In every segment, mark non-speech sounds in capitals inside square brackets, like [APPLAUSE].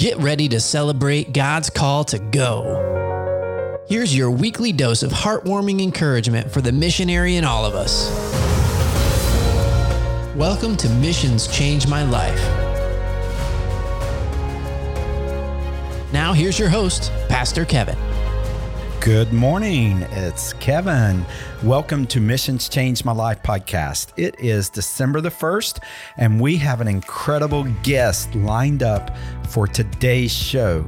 Get ready to celebrate God's call to go. Here's your weekly dose of heartwarming encouragement for the missionary in all of us. Welcome to Missions Change My Life. Now, here's your host, Pastor Kevin. Good morning. It's Kevin. Welcome to Missions Change My Life podcast. It is December the 1st, and we have an incredible guest lined up for today's show.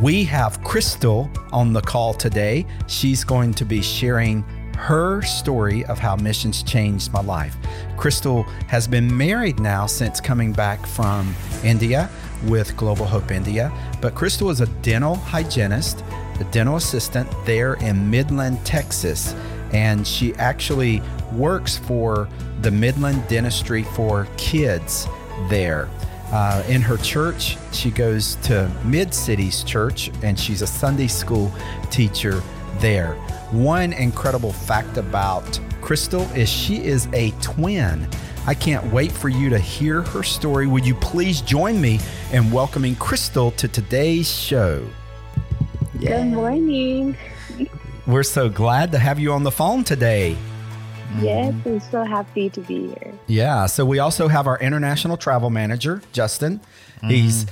We have Crystal on the call today. She's going to be sharing her story of how missions changed my life. Crystal has been married now since coming back from India with Global Hope India, but Crystal is a dental hygienist a dental assistant there in Midland, Texas. And she actually works for the Midland Dentistry for Kids there. Uh, in her church, she goes to Mid Cities Church and she's a Sunday school teacher there. One incredible fact about Crystal is she is a twin. I can't wait for you to hear her story. Would you please join me in welcoming Crystal to today's show? Good morning. We're so glad to have you on the phone today. Yes, I'm so happy to be here. Yeah. So we also have our international travel manager, Justin. He's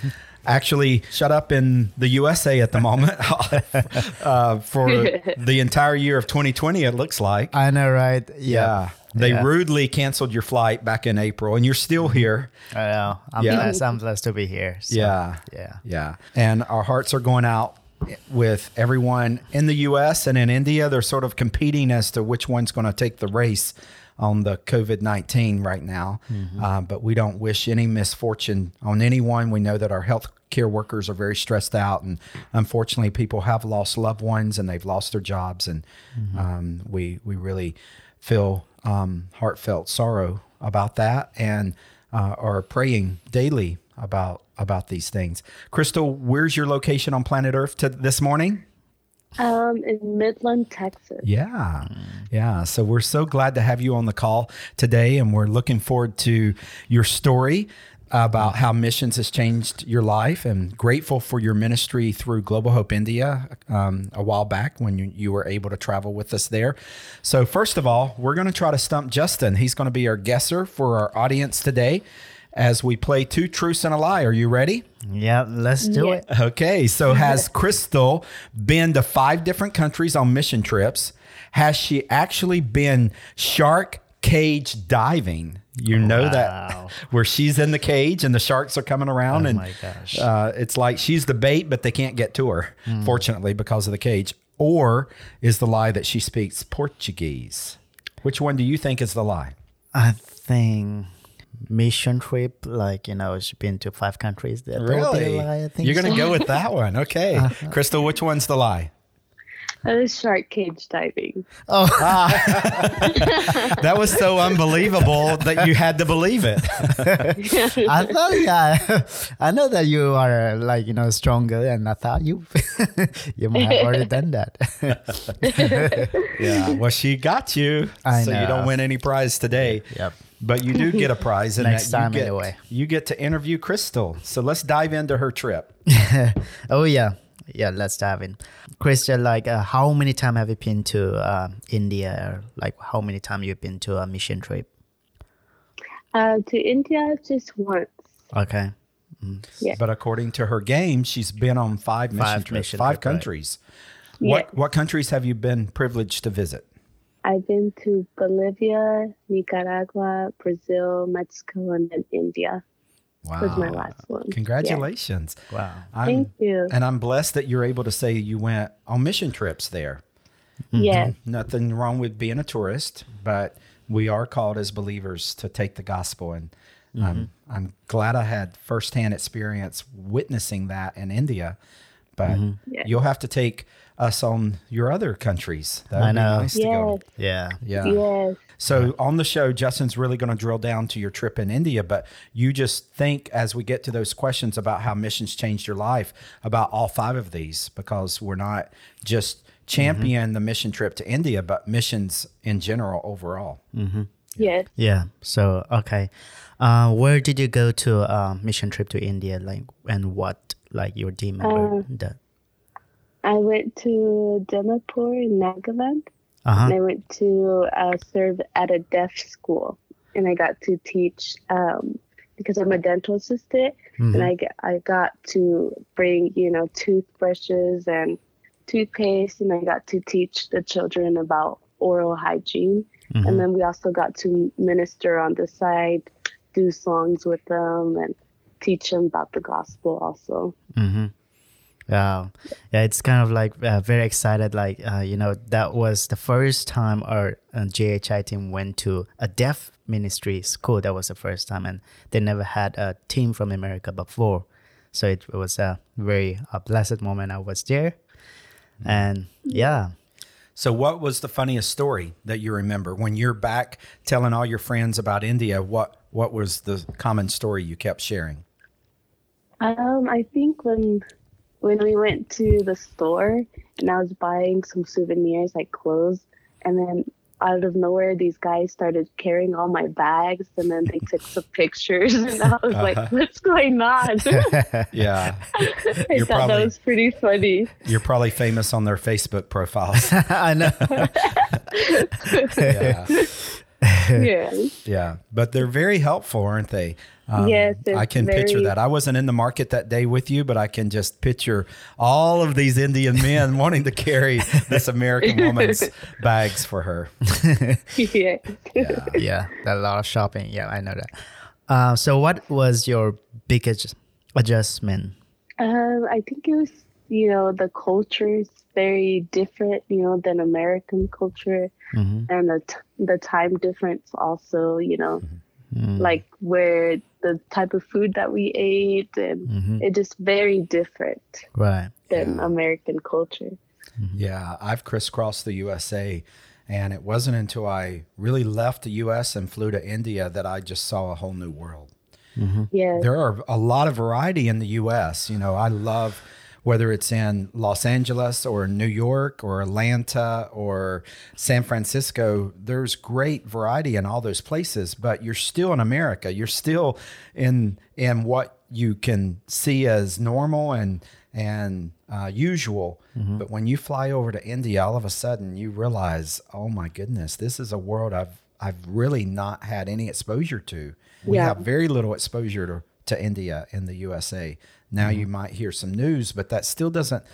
actually shut up in the USA at the moment [LAUGHS] uh, for [LAUGHS] the entire year of 2020, it looks like. I know, right? Yeah. They Yeah. rudely canceled your flight back in April, and you're still here. I know. I'm Yeah. blessed. I'm blessed to be here. So, Yeah. Yeah. Yeah. And our hearts are going out with everyone in the US and in India. They're sort of competing as to which one's going to take the race on the COVID 19 right now. Uh, but we don't wish any misfortune on anyone. We know that our health care workers are very stressed out. And unfortunately, people have lost loved ones and they've lost their jobs. And um, we, we really feel um, heartfelt sorrow about that and uh, are praying daily about about these things. Crystal, where's your location on planet Earth to this morning? Um, in Midland, Texas. Yeah. Yeah. So we're so glad to have you on the call today and we're looking forward to your story about how missions has changed your life and grateful for your ministry through Global Hope India um, a while back when you, you were able to travel with us there. So, first of all, we're going to try to stump Justin. He's going to be our guesser for our audience today as we play Two Truths and a Lie. Are you ready? Yeah. Let's do Yeah. it. Okay, so [LAUGHS] has Crystal been to five different countries on mission trips? Has she actually been shark cage diving? You know that [LAUGHS] where she's in the cage and the sharks are coming around, Oh and my gosh. Uh, it's like she's the bait, but they can't get to her, Hmm. fortunately, because of the cage. Or is the lie that she speaks Portuguese? Which one do you think is the lie? I think mission trip, like, you know, she's been to five countries. That would be a lie, I think You're going to so. Uh-huh. go with [LAUGHS] that one. Okay. Crystal, which one's the lie? That is shark cage diving. Oh, [LAUGHS] [LAUGHS] That was so unbelievable that you had to believe it. I thought, yeah, I know that you are like, you know, stronger, and I thought you, you might have already done that. Yeah. Well, she got you. I so you don't win any prize today. Yep. But you do get a [LAUGHS] prize and Next that you time get, anyway. You get to interview Crystal. So let's dive into her trip. [LAUGHS] oh yeah, yeah. Let's dive in. Crystal, like, uh, how many times have you been to uh, India? Like, how many times you've been to a mission trip? Uh, to India just once. Okay. Yeah. But according to her game, she's been on five mission Five trips, mission five trip, right. countries. Yeah. What what countries have you been privileged to visit? I've been to Bolivia, Nicaragua, Brazil, Mexico, and then India. Wow. Was my last one. Yeah. Congratulations. Wow. I'm, Thank you. And I'm blessed that you're able to say you went on mission trips there. Mm-hmm. Yeah, mm-hmm. Nothing wrong with being a tourist, but we are called as believers to take the gospel. And I'm, mm-hmm. I'm glad I had firsthand experience witnessing that in India. But Yeah. you'll have to take us on your other countries. That I would be know. nice to go. Yes. Yeah. Yeah. Yes. So on the show, Justin's really going to drill down to your trip in India, but you just think as we get to those questions about how missions changed your life about all five of these, because we're not just champion the mission trip to India, but missions in general overall. Yes. Yeah. So okay, uh, where did you go to a mission trip to India? Like, and what like your team member? Uh, The- I went to Dimapur in Nagaland, uh-huh. and I went to uh, serve at a deaf school, and I got to teach um, because I'm a dental assistant, Mhm. and I I got to bring you know toothbrushes and toothpaste, and I got to teach the children about oral hygiene, Mhm. and then we also got to minister on the side, do songs with them, and teach them about the gospel also. Mm-hmm. Wow. Yeah, it's kind of like uh, very excited. Like, uh, you know, that was the first time our uh, GHI team went to a deaf ministry school. That was the first time. And they never had a team from America before. So it, was a very a blessed moment. I was there. And yeah. So, what was the funniest story that you remember when you're back telling all your friends about India? What what was the common story you kept sharing? Um, I think when when we went to the store and I was buying some souvenirs like clothes, and then out of nowhere these guys started carrying all my bags, and then they [LAUGHS] took some pictures, and I was like, Uh-huh. "What's going on?" [LAUGHS] Yeah, [LAUGHS] I You're thought probably- that was pretty funny. you're probably famous on their Facebook profiles. I know. Yeah, Yeah, [LAUGHS] yeah, but they're very helpful, aren't they? Um, Yes, I can picture that. I wasn't in the market that day with you, but I can just picture all of these Indian men [LAUGHS] wanting to carry this American woman's [LAUGHS] bags for her. yeah. Yeah. yeah, a lot of shopping. Yeah, I know that. Uh, so, what was your biggest adjustment? Um, I think it was, you know, the culture is very different, you know, than American culture, Mhm. and the t- the time difference also, you know, Mm. like where the type of food that we ate, and Mhm. it just very different Right. than Yeah. American culture. Yeah, I've crisscrossed the USA, and it wasn't until I really left the US and flew to India that I just saw a whole new world. Yeah, There are a lot of variety in the US. You know, I love whether it's in Los Angeles or New York or Atlanta or San Francisco, there's great variety in all those places, but you're still in America. You're still in in what you can see as normal and and uh, usual. But when you fly over to India, all of a sudden you realize, oh my goodness, this is a world I've I've really not had any exposure to. We Yeah. have very little exposure to, to India in the USA. Now mm-hmm. you might hear some news, but that still doesn't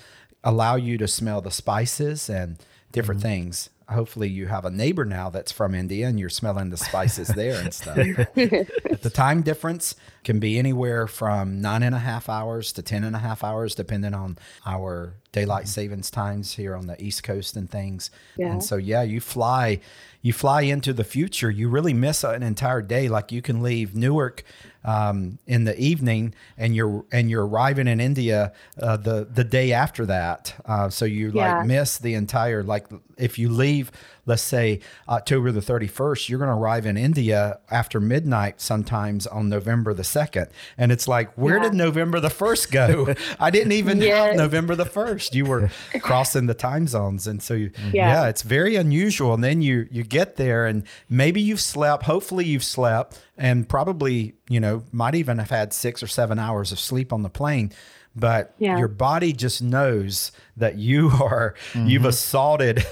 allow you to smell the spices and different mm-hmm. things. Hopefully, you have a neighbor now that's from India and you're smelling the spices there and stuff. [LAUGHS] The time difference can be anywhere from nine and a half hours to ten and a half hours, depending on our daylight savings times here on the East Coast and things. Yeah. And so, yeah, you fly, you fly into the future. You really miss an entire day. Like you can leave Newark um, in the evening, and you're and you're arriving in India uh, the the day after that. Uh, so you Yeah. like miss the entire like if you leave, let's say October the thirty first, you're going to arrive in India after midnight sometimes on November the second, and it's like where Yeah. did November the first go? [LAUGHS] I didn't even have November the first. You were [LAUGHS] crossing the time zones, and so you, Yeah. yeah, it's very unusual. And then you you get there, and maybe you've slept. Hopefully, you've slept, and probably you know might even have had six or seven hours of sleep on the plane. But Yeah. your body just knows that you [LAUGHS] are you've assaulted,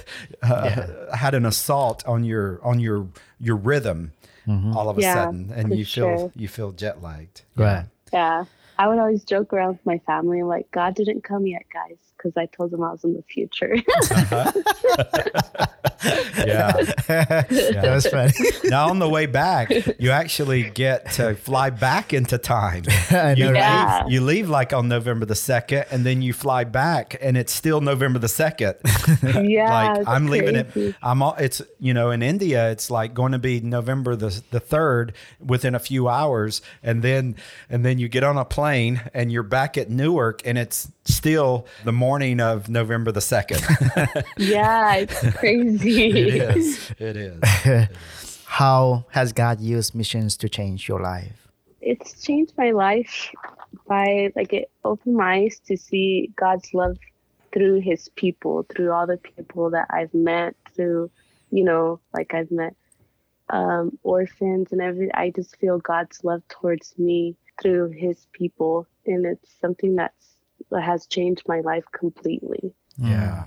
uh, had an assault on your on your your rhythm all of a Yeah, sudden, and you feel sure. you feel jet lagged. Right. yeah. I would always joke around with my family, like, God didn't come yet, guys, because I told them I was in the future. [LAUGHS] [LAUGHS] Yeah. that was funny. [LAUGHS] now on the way back, you actually get to fly back into time. I You know, leave, Yeah. you leave like on November the second, and then you fly back, and it's still November the second. yeah, like I'm leaving crazy. it. I'm. all It's you know in India, it's like going to be November the the third within a few hours, and then and then you get on a plane and you're back at Newark, and it's still the morning of November the second. [LAUGHS] Yeah, it's [LAUGHS] crazy. it is. It is. [LAUGHS] How has God used missions to change your life? It's changed my life by like it opened my eyes to see God's love through his people, through all the people that I've met, through, you know, like I've met um, orphans and every I just feel God's love towards me through his people. And it's something that's has changed my life completely. Yeah.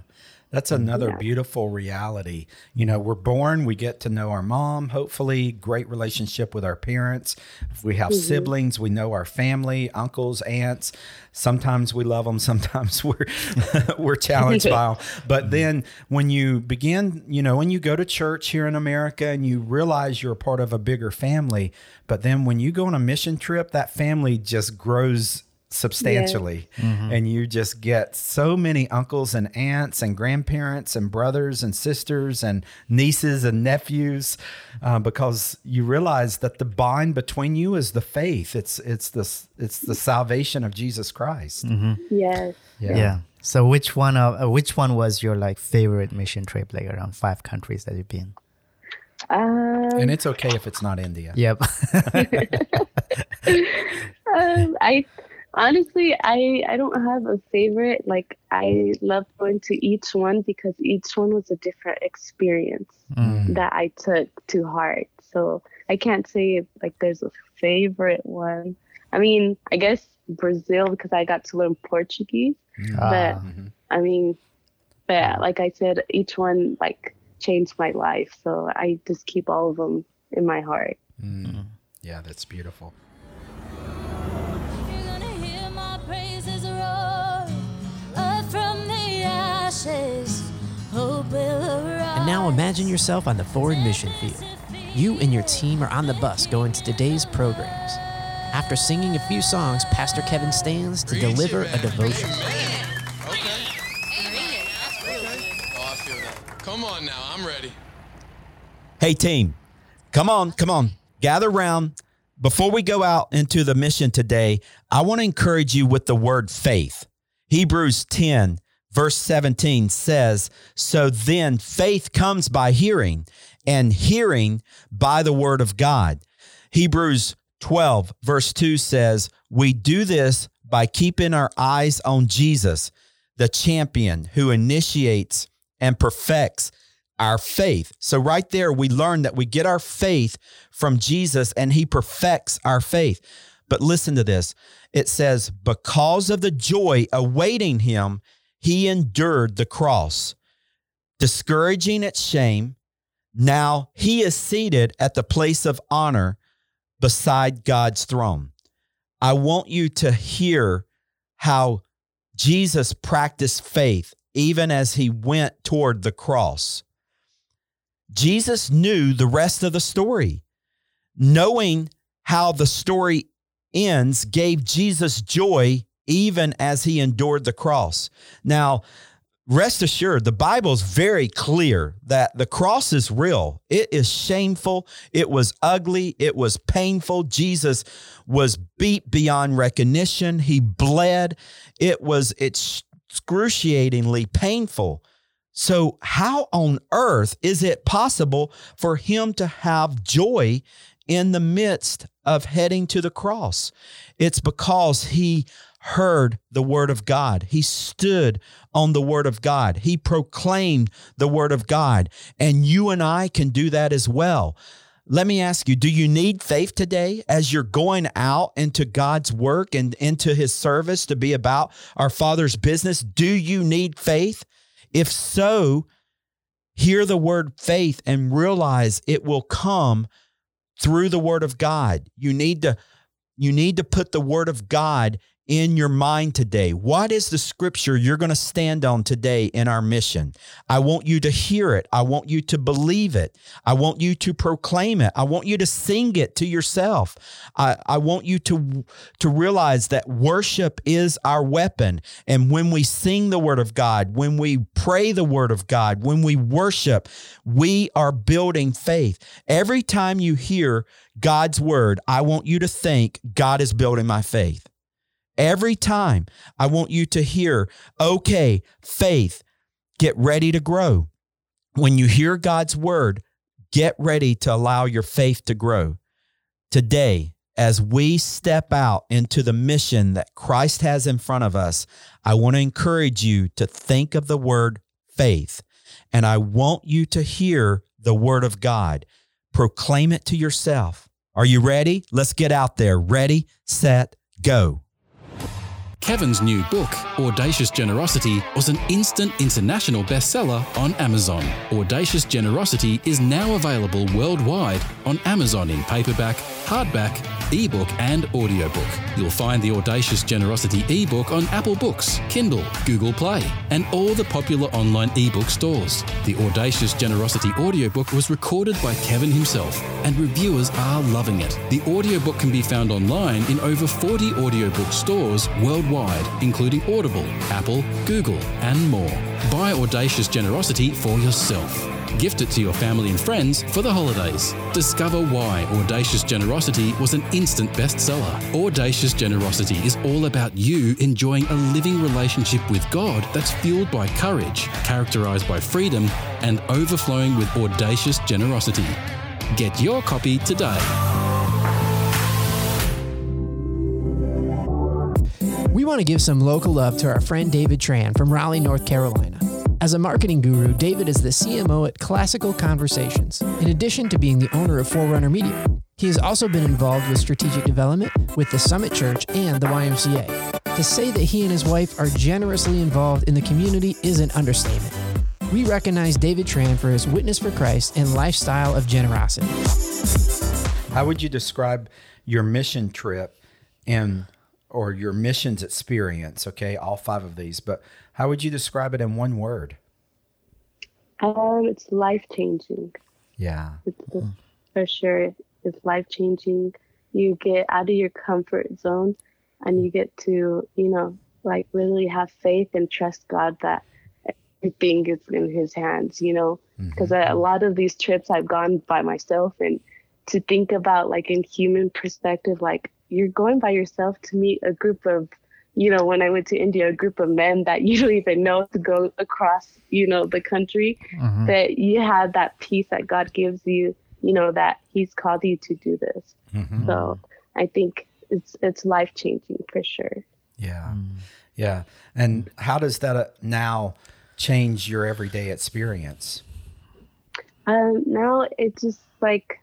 That's mm-hmm. another Yeah. beautiful reality. You know, we're born, we get to know our mom, hopefully, great relationship with our parents. If we have mm-hmm. siblings, we know our family, uncles, aunts. Sometimes we love them, [LAUGHS] sometimes we're [LAUGHS] we're challenged by them. But mm-hmm. then when you begin, you know, when you go to church here in America and you realize you're a part of a bigger family, but then when you go on a mission trip, that family just grows substantially and you just get so many uncles and aunts and grandparents and brothers and sisters and nieces and nephews uh, because you realize that the bond between you is the faith it's it's the it's the salvation of jesus christ Yes. Yeah. So which one of uh, which one was your like favorite mission trip? Like around five countries that you've been. Um, and it's okay if it's not india Yep. [LAUGHS] [LAUGHS] um, I honestly, I I don't have a favorite. Like I love going to each one because each one was a different experience mm. that I took to heart. So I can't say like there's a favorite one. I mean, I guess Brazil because I got to learn Portuguese. Mm. But ah. mm-hmm. I mean, but mm. like I said, each one like changed my life. So I just keep all of them in my heart. yeah that's beautiful And now imagine yourself on the forward mission field. You and your team are on the bus going to today's programs. After singing a few songs, Pastor Kevin stands to deliver a devotion. Oh, I feel that. Come on now, I'm ready. Hey, team, come on, come on, gather round. Before we go out into the mission today, I want to encourage you with the word faith. Hebrews 10, verse 17 says, So then faith comes by hearing, and hearing by the word of God. Hebrews 12, verse 2 says, We do this by keeping our eyes on Jesus, the champion who initiates and perfects our faith. So, right there, we learn that we get our faith from Jesus and he perfects our faith. But listen to this it says, Because of the joy awaiting him, he endured the cross, discouraging its shame. Now he is seated at the place of honor beside God's throne. I want you to hear how Jesus practiced faith even as he went toward the cross. Jesus knew the rest of the story. Knowing how the story ends gave Jesus joy even as he endured the cross. Now, rest assured, the Bible is very clear that the cross is real. It is shameful. It was ugly. It was painful. Jesus was beat beyond recognition. He bled. It was excruciatingly painful. So, how on earth is it possible for him to have joy in the midst of heading to the cross? It's because he heard the word of God. He stood on the word of God. He proclaimed the word of God. And you and I can do that as well. Let me ask you, do you need faith today as you're going out into God's work and into his service to be about our Father's business? Do you need faith? If so, hear the word faith and realize it will come through the word of God. You need to you need to put the word of God in your mind today. What is the scripture you're going to stand on today in our mission? I want you to hear it. I want you to believe it. I want you to proclaim it. I want you to sing it to yourself. I, I want you to, to realize that worship is our weapon. And when we sing the word of God, when we pray the word of God, when we worship, we are building faith. Every time you hear God's word, I want you to think God is building my faith. Every time I want you to hear, okay, faith, get ready to grow. When you hear God's word, get ready to allow your faith to grow. Today, as we step out into the mission that Christ has in front of us, I want to encourage you to think of the word faith. And I want you to hear the word of God. Proclaim it to yourself. Are you ready? Let's get out there. Ready, set, go. Kevin's new book, Audacious Generosity, was an instant international bestseller on Amazon. Audacious Generosity is now available worldwide on Amazon in paperback, hardback, ebook, and audiobook. You'll find the Audacious Generosity ebook on Apple Books, Kindle, Google Play, and all the popular online ebook stores. The Audacious Generosity audiobook was recorded by Kevin himself, and reviewers are loving it. The audiobook can be found online in over 40 audiobook stores worldwide, including Audible, Apple, Google, and more. Buy Audacious Generosity for yourself. Gift it to your family and friends for the holidays. Discover why Audacious Generosity was an instant bestseller. Audacious Generosity is all about you enjoying a living relationship with God that's fueled by courage, characterized by freedom, and overflowing with audacious generosity. Get your copy today. Want to give some local love to our friend David Tran from Raleigh, North Carolina. As a marketing guru, David is the CMO at Classical Conversations, in addition to being the owner of Forerunner Media. He has also been involved with strategic development with the Summit Church and the YMCA. To say that he and his wife are generously involved in the community is an understatement. We recognize David Tran for his witness for Christ and lifestyle of generosity. How would you describe your mission trip in or your missions experience? Okay, all five of these, but how would you describe it in one word? Um, it's life changing. Yeah. It's, it's for sure. It's life changing. You get out of your comfort zone, and you get to, you know, like really have faith and trust God that everything is in His hands. You know, because a lot of these trips I've gone by myself, and to think about like in human perspective, like you're going by yourself to meet a group of you know, when I went to India, a group of men that [LAUGHS] you don't even know to go across, you know, the country, that you have that peace that God gives you, you know, that He's called you to do this. So I think it's it's life changing for sure. Yeah. Yeah. And how does that uh, now change your everyday experience? Um, now it's just like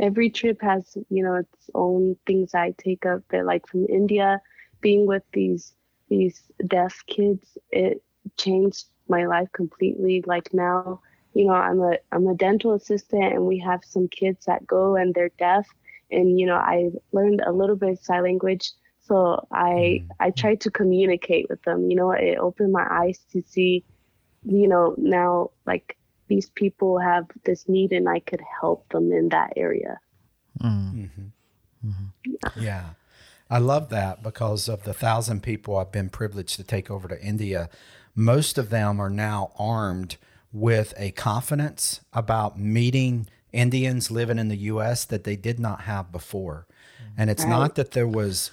every trip has, you know, its own things I take up. But like from India, being with these these deaf kids, it changed my life completely. Like now, you know, I'm a I'm a dental assistant, and we have some kids that go and they're deaf, and you know, I learned a little bit of sign language. So I mm. I tried to communicate with them. You know, it opened my eyes to see, you know, now like these people have this need and I could help them in that area. Mm. Mm-hmm. Mm-hmm. Yeah. I love that because of the thousand people I've been privileged to take over to India. Most of them are now armed with a confidence about meeting Indians living in the U.S. that they did not have before. And it's not that there was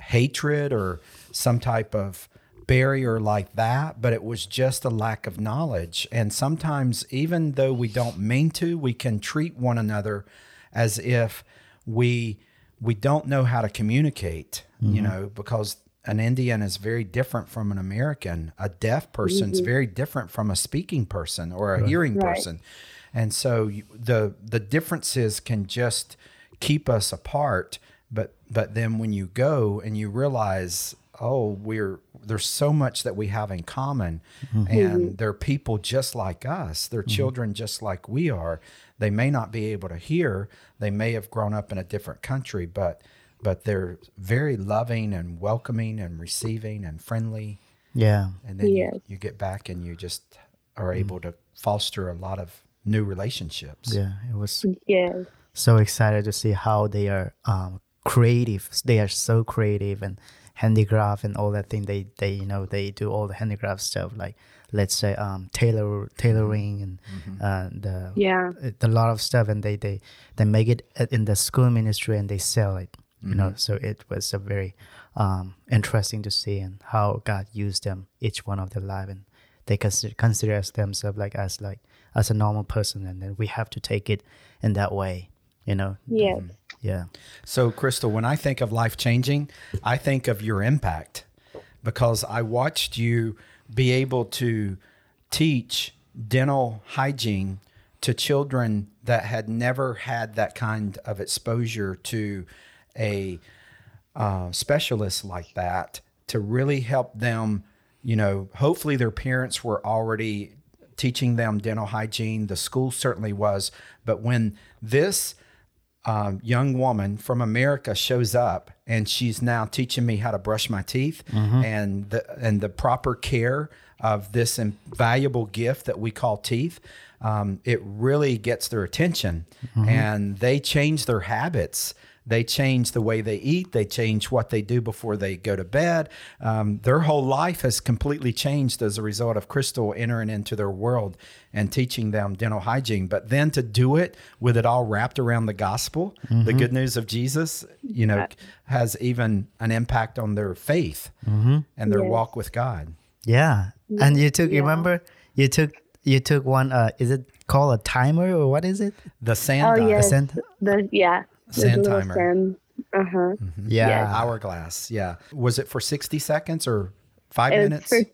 hatred or some type of barrier like that, but it was just a lack of knowledge. And sometimes, even though we don't mean to, we can treat one another as if we we don't know how to communicate, you mm-hmm. know, because an Indian is very different from an American. A deaf person is mm-hmm. very different from a speaking person or a hearing Right. person. And so you, the the differences can just keep us apart, but but then when you go and you realize, oh, we're there's so much that we have in common mm-hmm. and they're people just like us. They're mm-hmm. children just like we are. They may not be able to hear, they may have grown up in a different country, but but they're very loving and welcoming and receiving and friendly. Yeah. And then Yes. you, you get back and you just are mm-hmm. able to foster a lot of new relationships. Yeah. It was Yeah. so excited to see how they are um, creative. They are so creative and handicraft and all that thing. They they you know they do all the handicraft stuff like let's say um tailor tailoring and uh, the Yeah. a lot of stuff and they they they make it in the school ministry and they sell it you know so it was a very um interesting to see and how god used them each one of their life and they consider, consider as themselves like as like as a normal person and then we have to take it in that way you know Yes. Yeah So, Crystal, when I think of life changing, I think of your impact because I watched you be able to teach dental hygiene to children that had never had that kind of exposure to a uh, specialist like that to really help them. You know, hopefully their parents were already teaching them dental hygiene. The school certainly was. But when this um, young woman from America shows up and she's now teaching me how to brush my teeth and the and the proper care of this invaluable gift that we call teeth. Um, it really gets their attention, and they change their habits. They change the way they eat. They change what they do before they go to bed. Um, their whole life has completely changed as a result of Crystal entering into their world and teaching them dental hygiene. But then to do it with it all wrapped around the gospel, the good news of Jesus, you know, has even an impact on their faith and their Yes. walk with God. Yeah. And you took, you remember, you took, you took one, uh, is it called a timer or what is it? The sand Oh dial, yes, sand- the yeah, the Sand timer. Sand. Uh huh. Yeah. hourglass. Yeah. Was it for 60 seconds or five It's minutes? for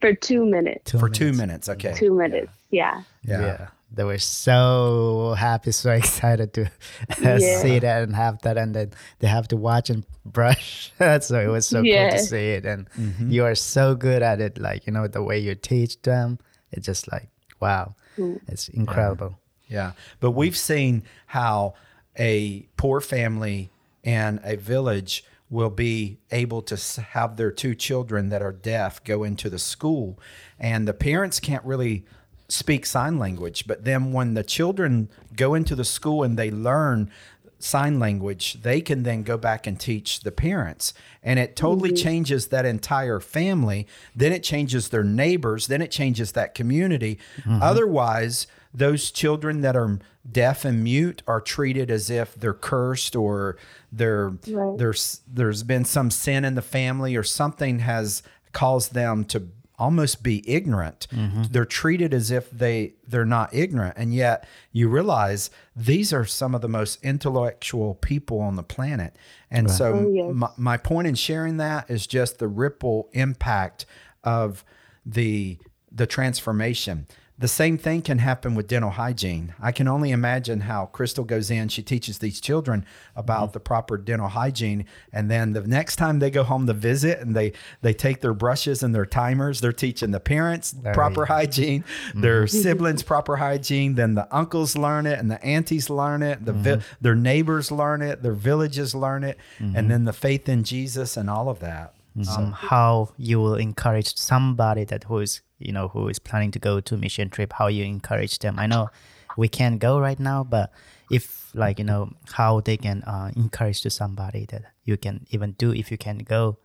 for two minutes. for two minutes. Okay. Two minutes. Yeah. Yeah. Yeah. They were so happy, so [LAUGHS] excited to [LAUGHS] Yeah. see that and have that, and then they have to watch and brush. [LAUGHS] so it was so cool to see it, and mm-hmm. you are so good at it. Like you know the way you teach them, it's just like wow, mm. it's incredible. Yeah. But we've seen how a poor family and a village will be able to have their two children that are deaf go into the school. And the parents can't really speak sign language but then when the children go into the school and they learn sign language they can then go back and teach the parents. And it totally mm-hmm. changes that entire family. Then it changes their neighbors. Then it changes that community. Mm-hmm. Otherwise those children that are deaf and mute are treated as if they're cursed or they're Right. there's there's been some sin in the family or something has caused them to almost be ignorant. Mm-hmm. They're treated as if they they're not ignorant. And yet you realize these are some of the most intellectual people on the planet. And so Oh, yes. my, my point in sharing that is just the ripple impact of the the transformation the same thing can happen with dental hygiene. I can only imagine how Crystal goes in, she teaches these children about mm-hmm. the proper dental hygiene. And then the next time they go home to visit and they, they take their brushes and their timers, they're teaching the parents proper hygiene, mm-hmm. their siblings proper hygiene. Then the uncles learn it and the aunties learn it, the vi- mm-hmm. their neighbors learn it, their villages learn it, and then the faith in Jesus and all of that. um, how you will encourage somebody that who is you know who is planning to go to mission trip how you encourage them. I know we can't go right now but if like you know how they can uh, encourage to somebody that you can even do if you can go.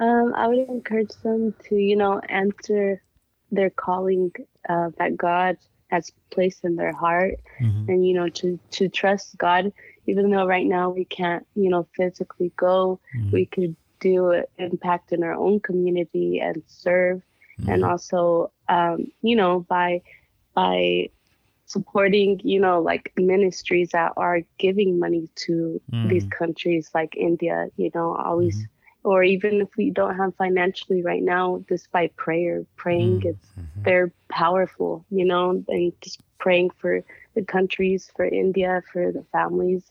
Um, I would encourage them to, you know, answer their calling uh, that God has placed in their heart, and you know, to to trust God, even though right now we can't, you know, physically go, we could do an impact in our own community and serve, and mm-hmm. also, um, you know, by by supporting, you know, like ministries that are giving money to these mm-hmm. countries like India, you know, always mm-hmm. or even if we don't have financially right now, just by prayer, praying, it's they're powerful, you know, and just praying for the countries, for India, for the families,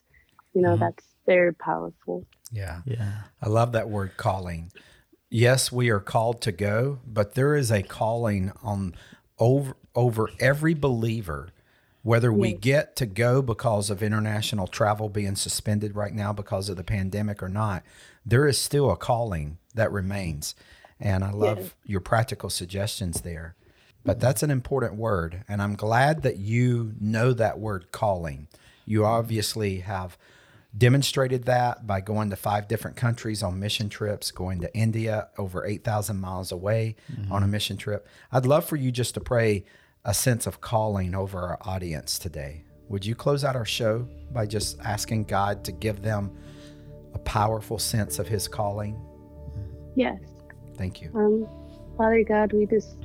you know, that's they're powerful. Yeah. yeah I love that word calling. Yes, we are called to go, but there is a calling on over over every believer whether we get to go because of international travel being suspended right now because of the pandemic or not, there is still a calling that remains. And I love your practical suggestions there. But mm-hmm. that's an important word. And I'm glad that you know that word calling. You obviously have demonstrated that by going to five different countries on mission trips, going to India over 8,000 miles away on a mission trip. I'd love for you just to pray a sense of calling over our audience today. Would you close out our show by just asking God to give them a powerful sense of His calling? Yes. Thank you. Um, Father God, we just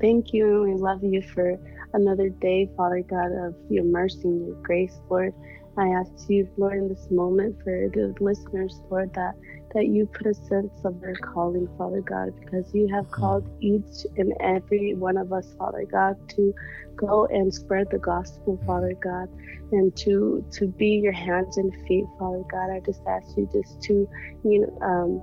thank you and we love you for another day, Father God, of your mercy and your grace, Lord. I ask you, Lord, in this moment for the listeners, Lord, that that you put a sense of their calling, Father God, because you have called each and every one of us, Father God, to go and spread the gospel, Father God, and to to be your hands and feet, Father God. I just ask you just to, you know, um,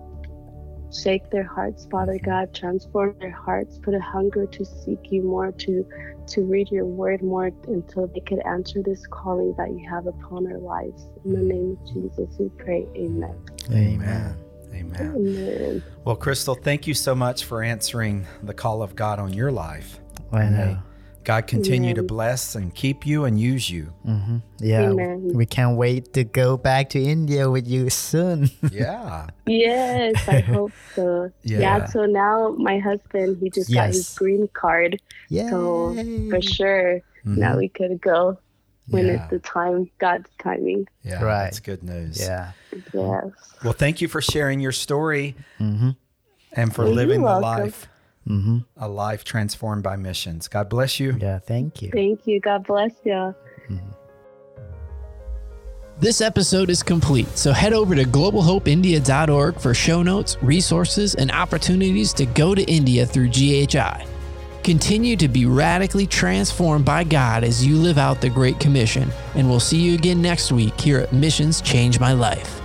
shake their hearts, Father mm-hmm. God, transform their hearts, put a hunger to seek you more, to to read your word more until they could answer this calling that you have upon our lives. In the mm-hmm. name of Jesus, we pray. Amen. Amen. Amen. Amen. Well, Crystal, thank you so much for answering the call of God on your life. I know. May God continue to bless and keep you and use you. Yeah, Amen. we can't wait to go back to India with you soon. [LAUGHS] Yeah. Yes, I [LAUGHS] hope so. Yeah. Yeah. so now my husband, he just got his green card. yeah. So for sure, now we could go when Yeah. it's the time, God's timing. Yeah. Right. That's good news. Yeah. Yes. Well, thank you for sharing your story Mm-hmm. and for You're living the life, Mm-hmm. a life transformed by missions. God bless you. Yeah. Thank you. Thank you. God bless you. This episode is complete, so head over to globalhopeindia.org for show notes, resources, and opportunities to go to India through GHI. Continue to be radically transformed by God as you live out the Great Commission, and we'll see you again next week here at Missions Change My Life.